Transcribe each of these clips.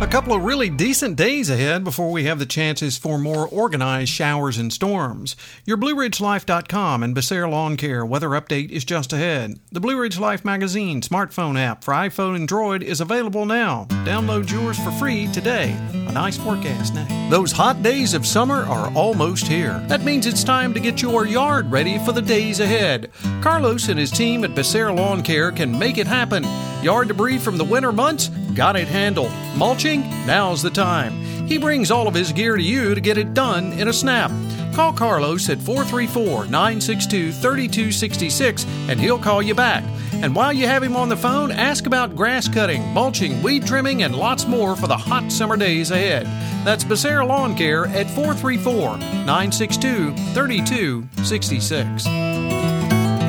A couple of really decent days ahead before we have the chances for more organized showers and storms. Your BlueRidgeLife.com and Becerra Lawn Care weather update is just ahead. The Blue Ridge Life magazine smartphone app for iPhone and Droid is available now. Download yours for free today. A nice forecast now. Those hot days of summer are almost here. That means it's time to get your yard ready for the days ahead. Carlos and his team at Becerra Lawn Care can make it happen. Yard debris from the winter months? Got it handled. Mulching? Now's the time. He brings all of his gear to you to get it done in a snap. Call Carlos at 434 962 3266 and he'll call you back. And while you have him on the phone, ask about grass cutting, mulching, weed trimming, and lots more for the hot summer days ahead. That's Becerra Lawn Care at 434 962 3266.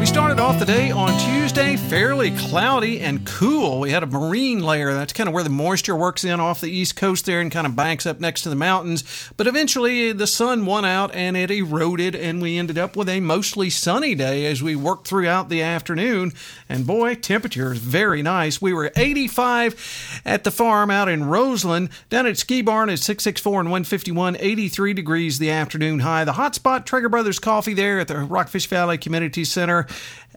Started off the day on Tuesday fairly cloudy and cool. We had a marine layer. That's kind of where the moisture works in off the east coast there and kind of banks up next to the mountains. But eventually the sun won out and it eroded, and we ended up with a mostly sunny day as we worked throughout the afternoon. And boy, temperature is very nice. We were 85 at the farm out in Roseland. Down at Ski Barn at 664 and 151, 83 degrees the afternoon high. The hot spot, Trager Brothers Coffee there at the Rockfish Valley Community Center.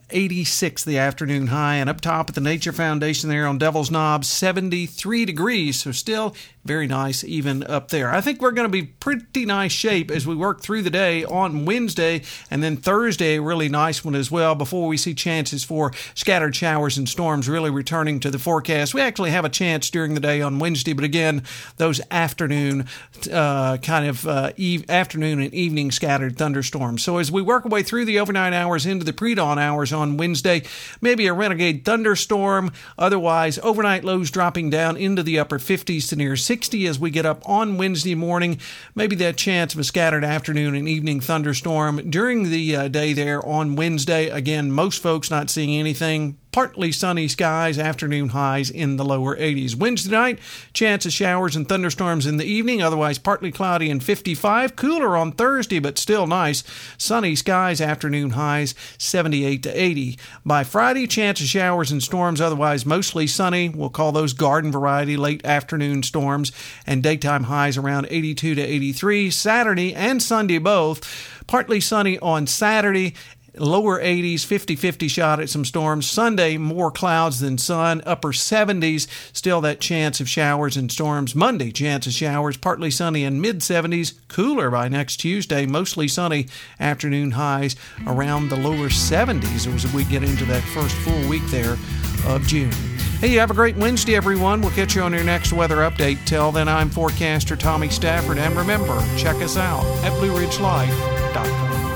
86 the afternoon high, and up top at the Nature Foundation there on Devil's Knob, 73 degrees. So still very nice even up there. I think we're going to be pretty nice shape as we work through the day on Wednesday, and then Thursday, really nice one as well. Before we see chances for scattered showers and storms really returning to the forecast, we actually have a chance during the day on Wednesday, but again, those afternoon uh, kind of uh, afternoon and evening scattered thunderstorms. So as we work our way through the overnight hours into the pre-dawn hours on Wednesday, maybe a renegade thunderstorm. Otherwise, overnight lows dropping down into the upper 50s to near 60 as we get up on Wednesday morning. Maybe that chance of a scattered afternoon and evening thunderstorm during the uh, day there on Wednesday. Again, most folks not seeing anything partly sunny skies, afternoon highs in the lower 80s. Wednesday night, chance of showers and thunderstorms in the evening, otherwise partly cloudy and 55. Cooler on Thursday, but still nice. Sunny skies, afternoon highs 78 to 80. By Friday, chance of showers and storms, otherwise mostly sunny. We'll call those garden variety late afternoon storms, and daytime highs around 82 to 83. Saturday and Sunday both. Partly sunny on Saturday lower 80s, 50 50 shot at some storms. Sunday, more clouds than sun, upper 70s, still that chance of showers and storms. Monday, chance of showers, partly sunny and mid 70s, cooler by next Tuesday, mostly sunny, afternoon highs around the lower 70s as we get into that first full week there of June. Hey, you have a great Wednesday, everyone. We'll catch you on your next weather update. Till then, I'm forecaster Tommy Stafford, and remember, check us out at BlueRidgeLife.com.